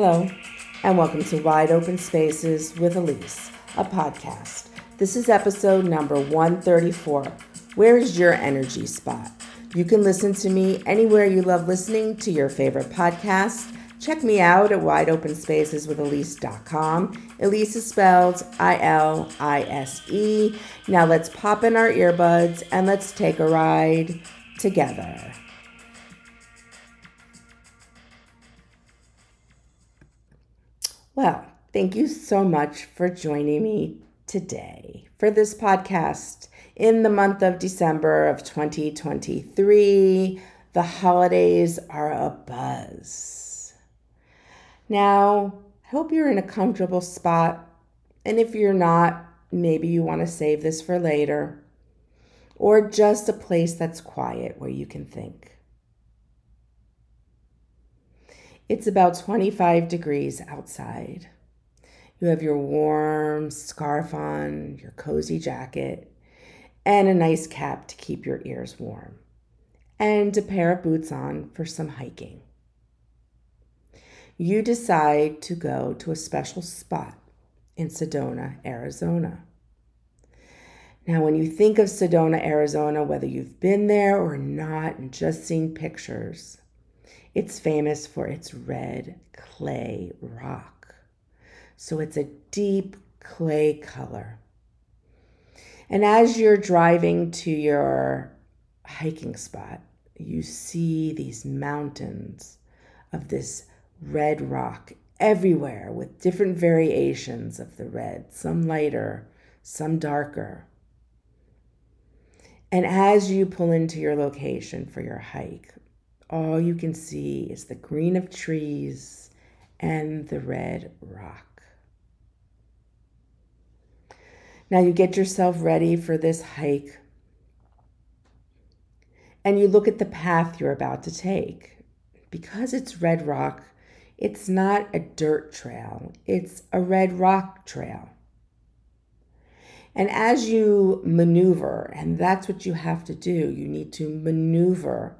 Hello, and welcome to Wide Open Spaces with Elise, a podcast. This is episode number 134. Where is your energy spot? You can listen to me anywhere you love listening to your favorite podcast. Check me out at wideopenspaceswithelise.com. Elise is spelled I L I S E. Now let's pop in our earbuds and let's take a ride together. Well, thank you so much for joining me today for this podcast in the month of December of 2023. The holidays are a buzz. Now, I hope you're in a comfortable spot. And if you're not, maybe you want to save this for later or just a place that's quiet where you can think. It's about 25 degrees outside. You have your warm scarf on, your cozy jacket, and a nice cap to keep your ears warm, and a pair of boots on for some hiking. You decide to go to a special spot in Sedona, Arizona. Now, when you think of Sedona, Arizona, whether you've been there or not and just seen pictures, it's famous for its red clay rock. So it's a deep clay color. And as you're driving to your hiking spot, you see these mountains of this red rock everywhere with different variations of the red, some lighter, some darker. And as you pull into your location for your hike, all you can see is the green of trees and the red rock. Now you get yourself ready for this hike and you look at the path you're about to take. Because it's red rock, it's not a dirt trail, it's a red rock trail. And as you maneuver, and that's what you have to do, you need to maneuver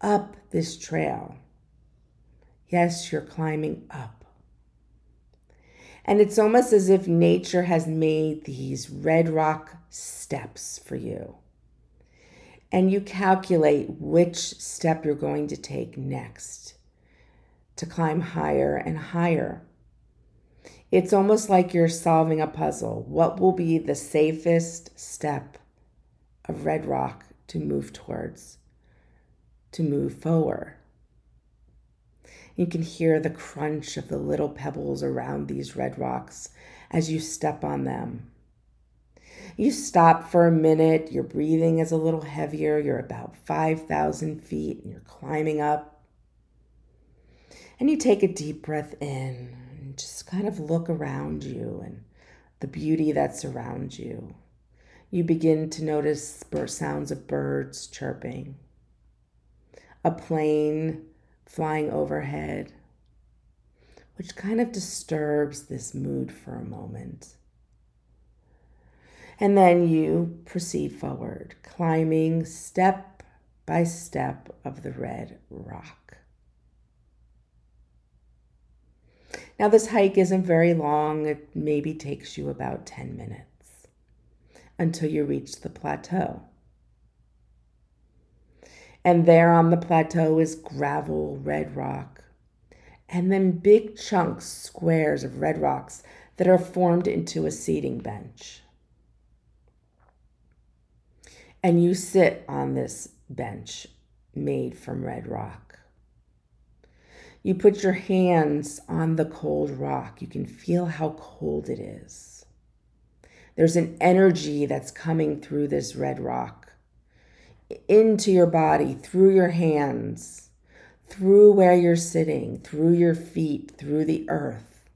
up this trail. Yes, you're climbing up. And it's almost as if nature has made these red rock steps for you. And you calculate which step you're going to take next to climb higher and higher. It's almost like you're solving a puzzle. What will be the safest step of red rock to move towards? To move forward. You can hear the crunch of the little pebbles around these red rocks as you step on them. You stop for a minute, your breathing is a little heavier, you're about 5,000 feet and you're climbing up. And you take a deep breath in and just kind of look around you and the beauty that surrounds you. You begin to notice sounds of birds chirping a plane flying overhead, which kind of disturbs this mood for a moment. And then you proceed forward, climbing step by step of the red rock. Now, this hike isn't very long, it maybe takes you about 10 minutes until you reach the plateau. And there on the plateau is gravel, red rock, and then big chunks, squares of red rocks that are formed into a seating bench. And you sit on this bench made from red rock. You put your hands on the cold rock. You can feel how cold it is. There's an energy that's coming through this red rock into your body, through your hands, through where you're sitting, through your feet, through the earth.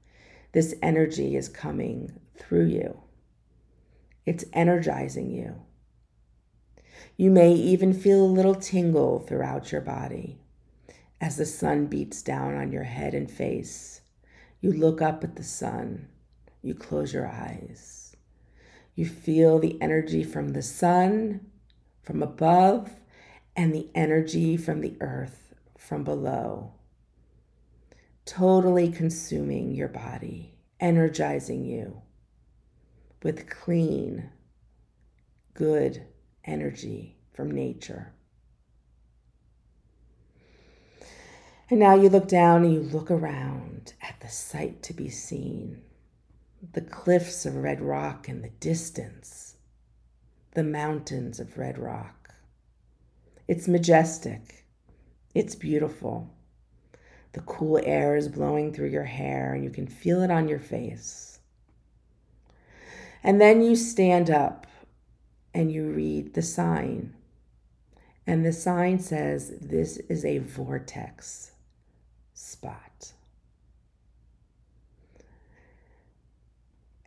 This energy is coming through you. It's energizing you. You may even feel a little tingle throughout your body as the sun beats down on your head and face. You look up at the sun. You close your eyes. You feel the energy from the sun from above and the energy from the earth from below. totally consuming your body, energizing you with clean, good energy from nature. And now you look down and you look around at the sight to be seen the cliffs of red rock in the distance, the mountains of red rock. It's majestic, it's beautiful. The cool air is blowing through your hair, and you can feel it on your face. And then you stand up and you read the sign. And the sign says, This is a vortex spot.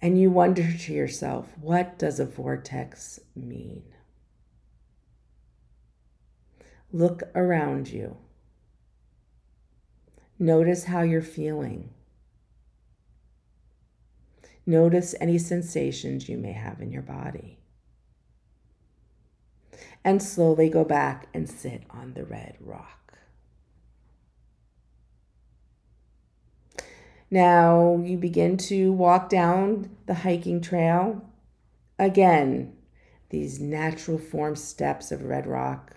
And you wonder to yourself, what does a vortex mean? Look around you. Notice how you're feeling. Notice any sensations you may have in your body. And slowly go back and sit on the red rock. Now you begin to walk down the hiking trail. Again, these natural form steps of red rock,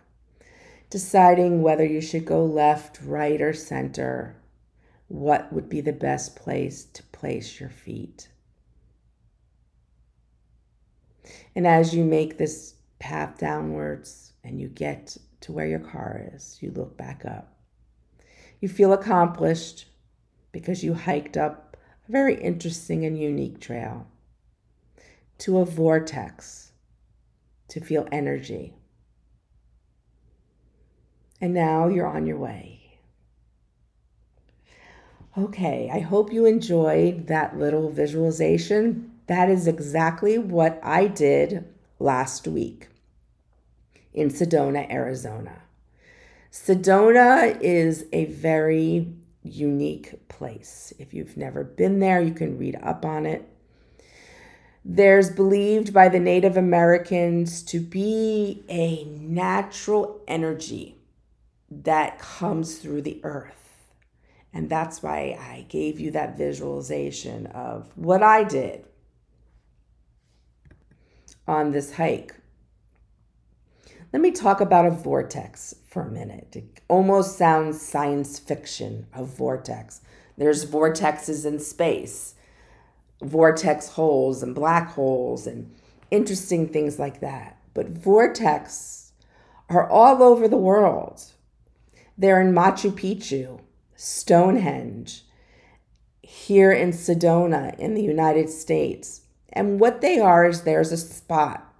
deciding whether you should go left, right, or center, what would be the best place to place your feet. And as you make this path downwards and you get to where your car is, you look back up. You feel accomplished because you hiked up a very interesting and unique trail to a vortex to feel energy. And now you're on your way. Okay, I hope you enjoyed that little visualization. That is exactly what I did last week in Sedona, Arizona. Sedona is a very unique place. If you've never been there, you can read up on it. There's believed by the Native Americans to be a natural energy that comes through the earth. And that's why I gave you that visualization of what I did on this hike. Let me talk about a vortex for a minute. It almost sounds science fiction, a vortex. There's vortexes in space, vortex holes and black holes and interesting things like that. But vortex are all over the world. They're in Machu Picchu, Stonehenge, here in Sedona in the United States. And what they are is there's a spot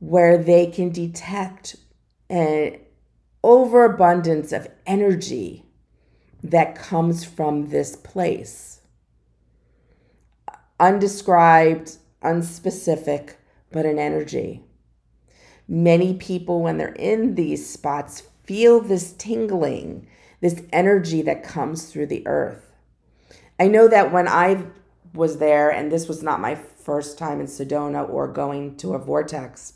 where they can detect an overabundance of energy that comes from this place. Undescribed, unspecific, but an energy. Many people, when they're in these spots, feel this tingling, this energy that comes through the earth. I know that when I was there, and this was not my first time in Sedona or going to a vortex,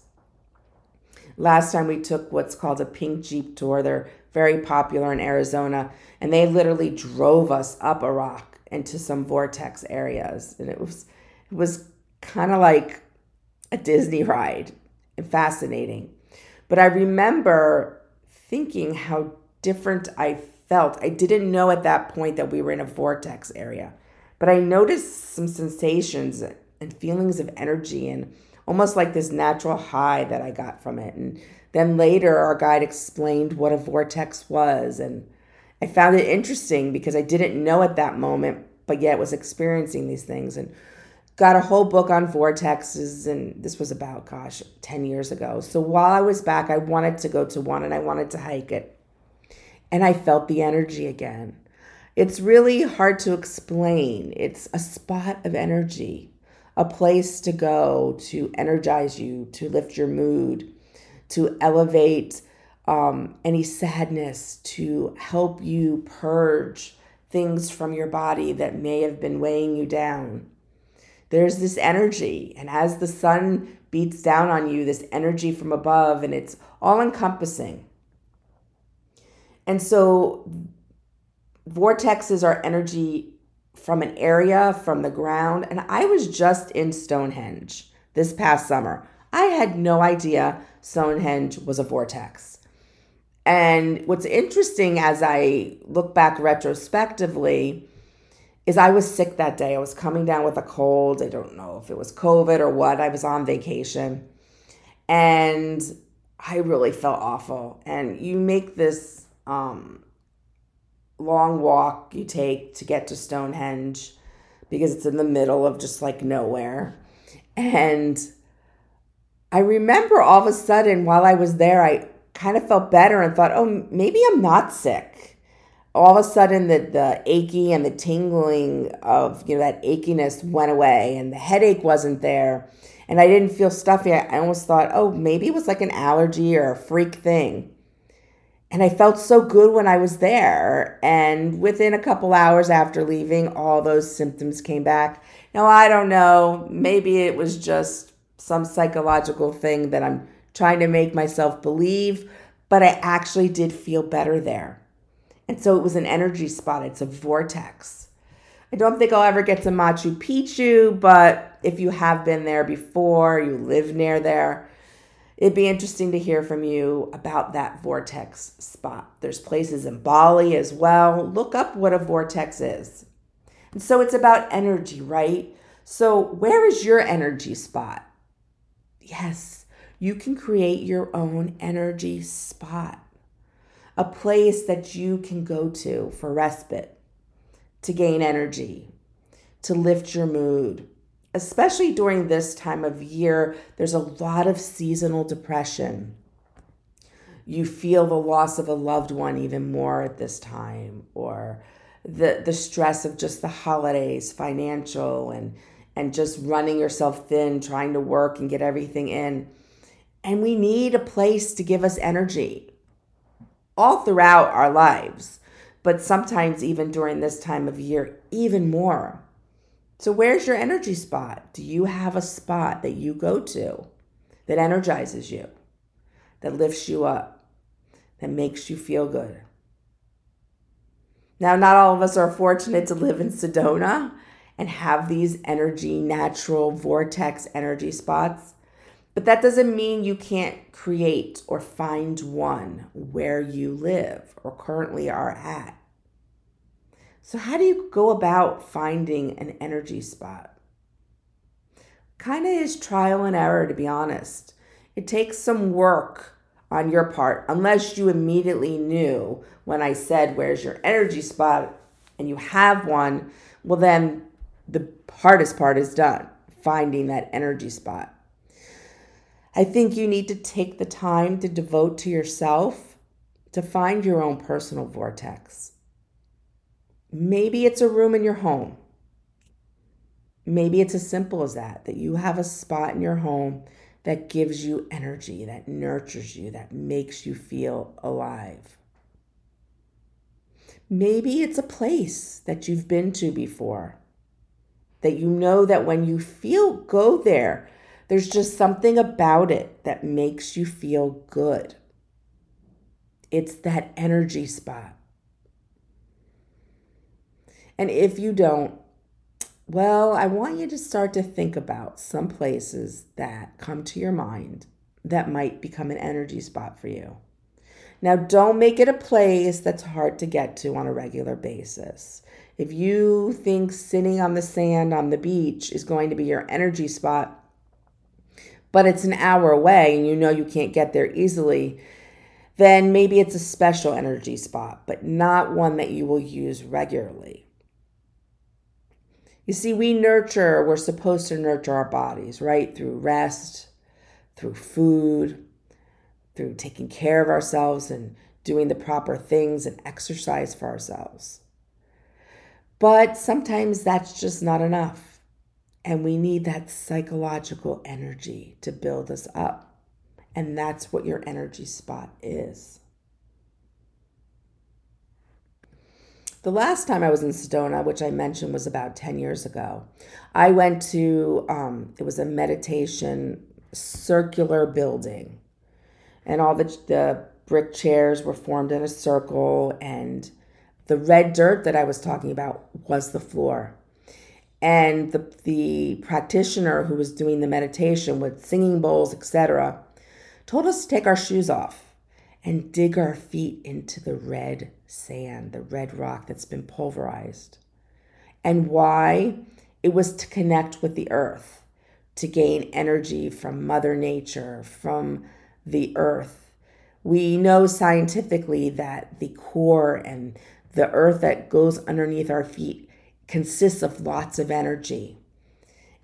Last time we took what's called a pink Jeep tour. They're very popular in Arizona. And they literally drove us up a rock into some vortex areas. And it was it was kind of like a Disney ride and fascinating. But I remember thinking how different I felt. I didn't know at that point that we were in a vortex area, but I noticed some sensations and feelings of energy and almost like this natural high that I got from it. And then later, our guide explained what a vortex was. And I found it interesting because I didn't know at that moment, but yet was experiencing these things. And got a whole book on vortexes. And this was about, gosh, 10 years ago. So while I was back, I wanted to go to one and I wanted to hike it. And I felt the energy again. It's really hard to explain. It's a spot of energy a place to go to energize you, to lift your mood, to elevate um, any sadness, to help you purge things from your body that may have been weighing you down. There's this energy, and as the sun beats down on you, this energy from above, and it's all encompassing. And so vortexes are energy from an area, from the ground. And I was just in Stonehenge this past summer. I had no idea Stonehenge was a vortex. And what's interesting as I look back retrospectively is I was sick that day. I was coming down with a cold. I don't know if it was COVID or what. I was on vacation. And I really felt awful. And you make this um, long walk you take to get to Stonehenge because it's in the middle of just like nowhere. And I remember all of a sudden while I was there, I kind of felt better and thought, oh, maybe I'm not sick. All of a sudden, the, the achy and the tingling of, you know, that achiness went away and the headache wasn't there. And I didn't feel stuffy. I almost thought, oh, maybe it was like an allergy or a freak thing. And I felt so good when I was there. And within a couple hours after leaving, all those symptoms came back. Now, I don't know. Maybe it was just some psychological thing that I'm trying to make myself believe, but I actually did feel better there. And so it was an energy spot, it's a vortex. I don't think I'll ever get to Machu Picchu, but if you have been there before, you live near there, It'd be interesting to hear from you about that vortex spot. There's places in Bali as well. Look up what a vortex is. And so it's about energy, right? So, where is your energy spot? Yes, you can create your own energy spot, a place that you can go to for respite, to gain energy, to lift your mood, especially during this time of year, there's a lot of seasonal depression. You feel the loss of a loved one even more at this time, or the, the stress of just the holidays, financial, and, and just running yourself thin, trying to work and get everything in. And we need a place to give us energy all throughout our lives, but sometimes even during this time of year, even more. So, where's your energy spot? Do you have a spot that you go to that energizes you, that lifts you up, that makes you feel good? Now, not all of us are fortunate to live in Sedona and have these energy, natural vortex energy spots, but that doesn't mean you can't create or find one where you live or currently are at. So, how do you go about finding an energy spot? Kind of is trial and error, to be honest. It takes some work on your part, unless you immediately knew when I said, Where's your energy spot? and you have one, well, then the hardest part is done finding that energy spot. I think you need to take the time to devote to yourself to find your own personal vortex. Maybe it's a room in your home. Maybe it's as simple as that, that you have a spot in your home that gives you energy, that nurtures you, that makes you feel alive. Maybe it's a place that you've been to before, that you know that when you feel go there, there's just something about it that makes you feel good. It's that energy spot. And if you don't, well, I want you to start to think about some places that come to your mind that might become an energy spot for you. Now, don't make it a place that's hard to get to on a regular basis. If you think sitting on the sand on the beach is going to be your energy spot, but it's an hour away and you know you can't get there easily, then maybe it's a special energy spot, but not one that you will use regularly. You see, we nurture, we're supposed to nurture our bodies, right? Through rest, through food, through taking care of ourselves and doing the proper things and exercise for ourselves. But sometimes that's just not enough. And we need that psychological energy to build us up. And that's what your energy spot is. The last time I was in Sedona, which I mentioned was about 10 years ago, I went to, um, it was a meditation circular building. And all the, the brick chairs were formed in a circle, and The red dirt that I was talking about was the floor. And the, the practitioner who was doing the meditation with singing bowls, etc., told us to take our shoes off and dig our feet into the red sand, the red rock that's been pulverized. And why? It was to connect with the earth, to gain energy from Mother Nature, from the earth. We know scientifically that the core and the earth that goes underneath our feet consists of lots of energy.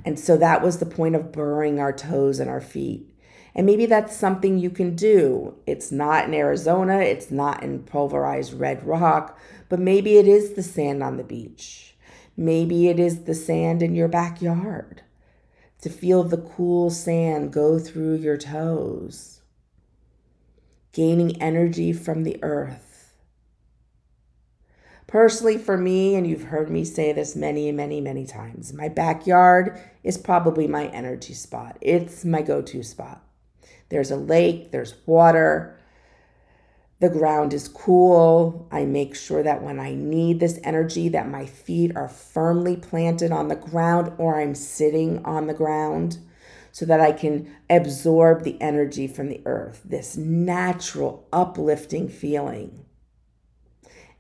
And so that was the point of burrowing our toes and our feet. And maybe that's something you can do. It's not in Arizona, it's not in pulverized red rock, but maybe it is the sand on the beach. Maybe it is the sand in your backyard. To feel the cool sand go through your toes, gaining energy from the earth Personally, for me, and you've heard me say this many, many, many times, my backyard is probably my energy spot. It's my go to spot. There's a lake, there's water, the ground is cool. I make sure that when I need this energy that my feet are firmly planted on the ground or I'm sitting on the ground so that I can absorb the energy from the earth, this natural uplifting feeling.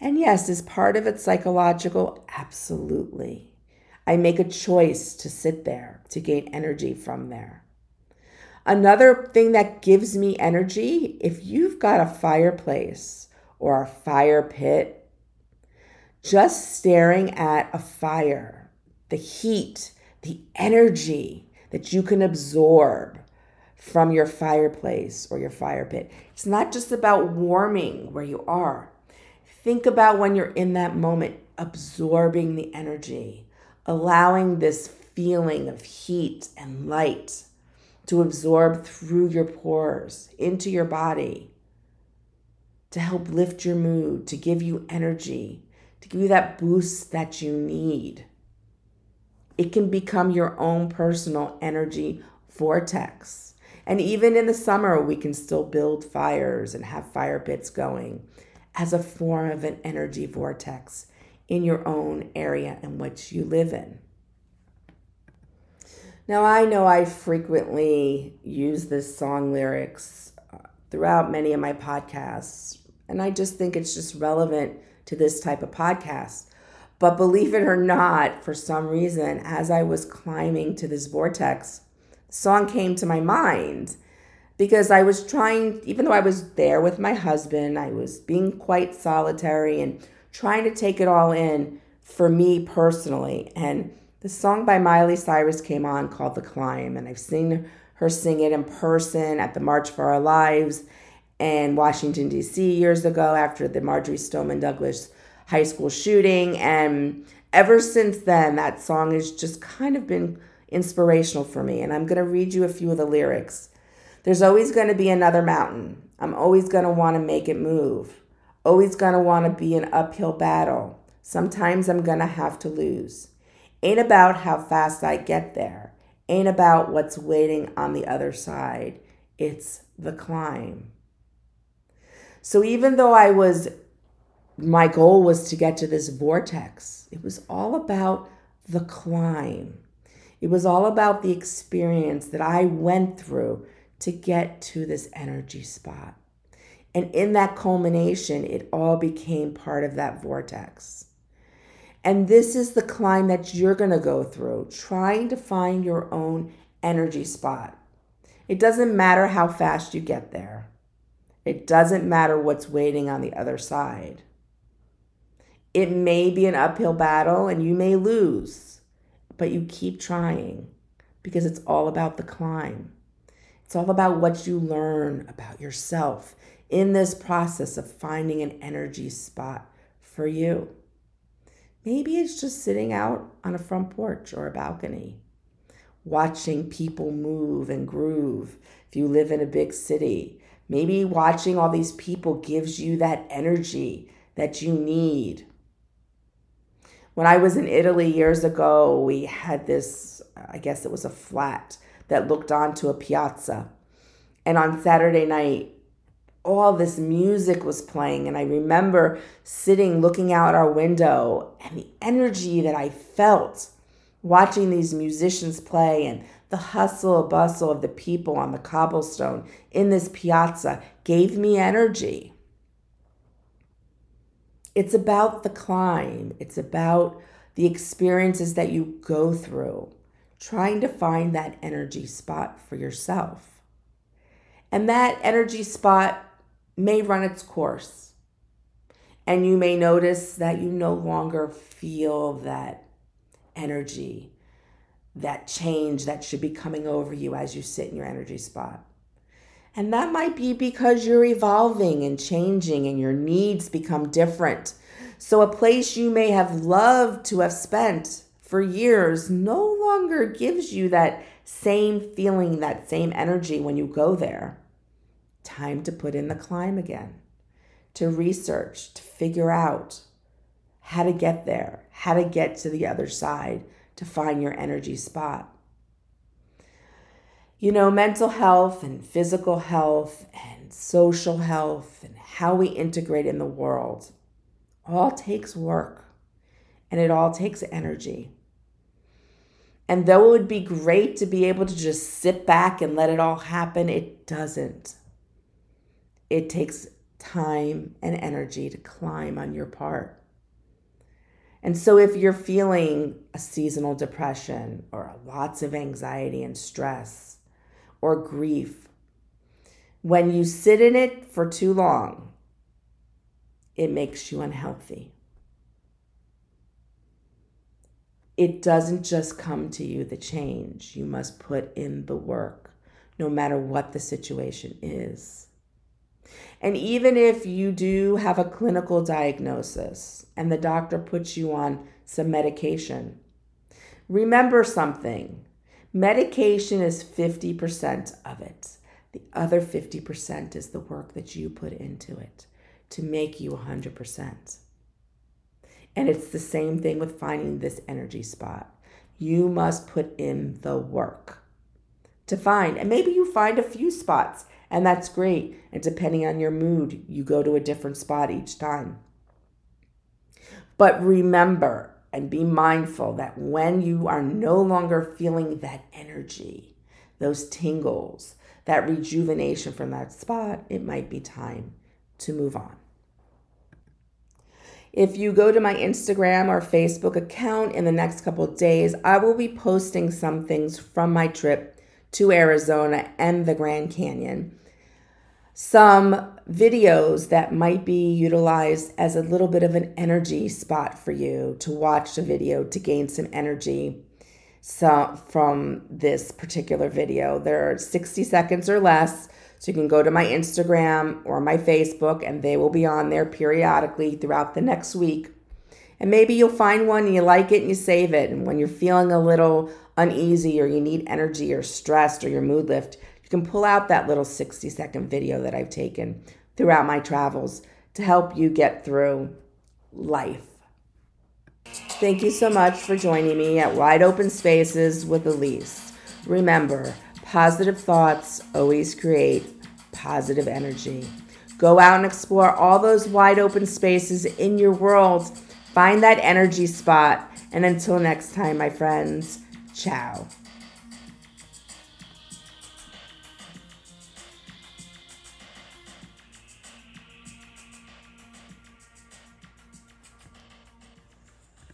And yes, is part of it psychological? Absolutely. I make a choice to sit there, to gain energy from there. Another thing that gives me energy, if you've got a fireplace or a fire pit, just staring at a fire, the heat, the energy that you can absorb from your fireplace or your fire pit. It's not just about warming where you are, Think about when you're in that moment, absorbing the energy, allowing this feeling of heat and light to absorb through your pores into your body to help lift your mood, to give you energy, to give you that boost that you need. It can become your own personal energy vortex. And even in the summer, we can still build fires and have fire pits going as a form of an energy vortex in your own area in which you live in. Now, I know I frequently use this song lyrics uh, throughout many of my podcasts, and I just think it's just relevant to this type of podcast. But believe it or not, for some reason, as I was climbing to this vortex, the song came to my mind because I was trying, even though I was there with my husband, I was being quite solitary and trying to take it all in for me personally. And the song by Miley Cyrus came on called The Climb, and I've seen her sing it in person at the March for Our Lives in Washington, D.C. years ago after the Marjory Stoneman Douglas high school shooting. And ever since then, that song has just kind of been inspirational for me. And I'm going to read you a few of the lyrics. There's always going to be another mountain. I'm always going to want to make it move. Always going to want to be an uphill battle. Sometimes I'm going to have to lose. Ain't about how fast I get there. Ain't about what's waiting on the other side. It's the climb. So even though I was, my goal was to get to this vortex, it was all about the climb. It was all about the experience that I went through to get to this energy spot. And in that culmination, it all became part of that vortex. And this is the climb that you're going to go through, trying to find your own energy spot. It doesn't matter how fast you get there, it doesn't matter what's waiting on the other side. It may be an uphill battle and you may lose, but you keep trying because it's all about the climb. It's all about what you learn about yourself in this process of finding an energy spot for you. Maybe it's just sitting out on a front porch or a balcony, watching people move and groove. If you live in a big city, maybe watching all these people gives you that energy that you need. When I was in Italy years ago, we had this, I guess it was a flat that looked onto a piazza. And on Saturday night, all this music was playing. And I remember sitting looking out our window and the energy that I felt watching these musicians play and the hustle and bustle of the people on the cobblestone in this piazza gave me energy. It's about the climb, it's about the experiences that you go through, trying to find that energy spot for yourself. And that energy spot may run its course. And you may notice that you no longer feel that energy that change that should be coming over you as you sit in your energy spot. And that might be because you're evolving and changing and your needs become different. So, a place you may have loved to have spent for years no longer gives you that same feeling, that same energy when you go there. Time to put in the climb again, to research, to figure out how to get there, how to get to the other side to find your energy spot. You know, mental health and physical health and social health and how we integrate in the world all takes work and it all takes energy. And though it would be great to be able to just sit back and let it all happen, it doesn't. It takes time and energy to climb on your part. And so, if you're feeling a seasonal depression or lots of anxiety and stress or grief, when you sit in it for too long, it makes you unhealthy. It doesn't just come to you, the change. You must put in the work, no matter what the situation is. And even if you do have a clinical diagnosis and the doctor puts you on some medication, remember something medication is 50% of it. The other 50% is the work that you put into it to make you 100%. And it's the same thing with finding this energy spot. You must put in the work to find. And maybe you find a few spots and that's great. And depending on your mood, you go to a different spot each time. But remember and be mindful that when you are no longer feeling that energy, those tingles, that rejuvenation from that spot, it might be time to move on. If you go to my Instagram or Facebook account in the next couple days, I will be posting some things from my trip to Arizona and the Grand Canyon. Some videos that might be utilized as a little bit of an energy spot for you to watch the video to gain some energy so from this particular video. There are 60 seconds or less. So you can go to my Instagram or my Facebook and they will be on there periodically throughout the next week. And maybe you'll find one and you like it and you save it. And when you're feeling a little uneasy or you need energy or stressed or your mood lift, you can pull out that little 60 second video that I've taken throughout my travels to help you get through life. Thank you so much for joining me at Wide Open Spaces with Elise. Remember, positive thoughts always create positive energy. Go out and explore all those wide open spaces in your world. Find that energy spot. And until next time, my friends, Tchau!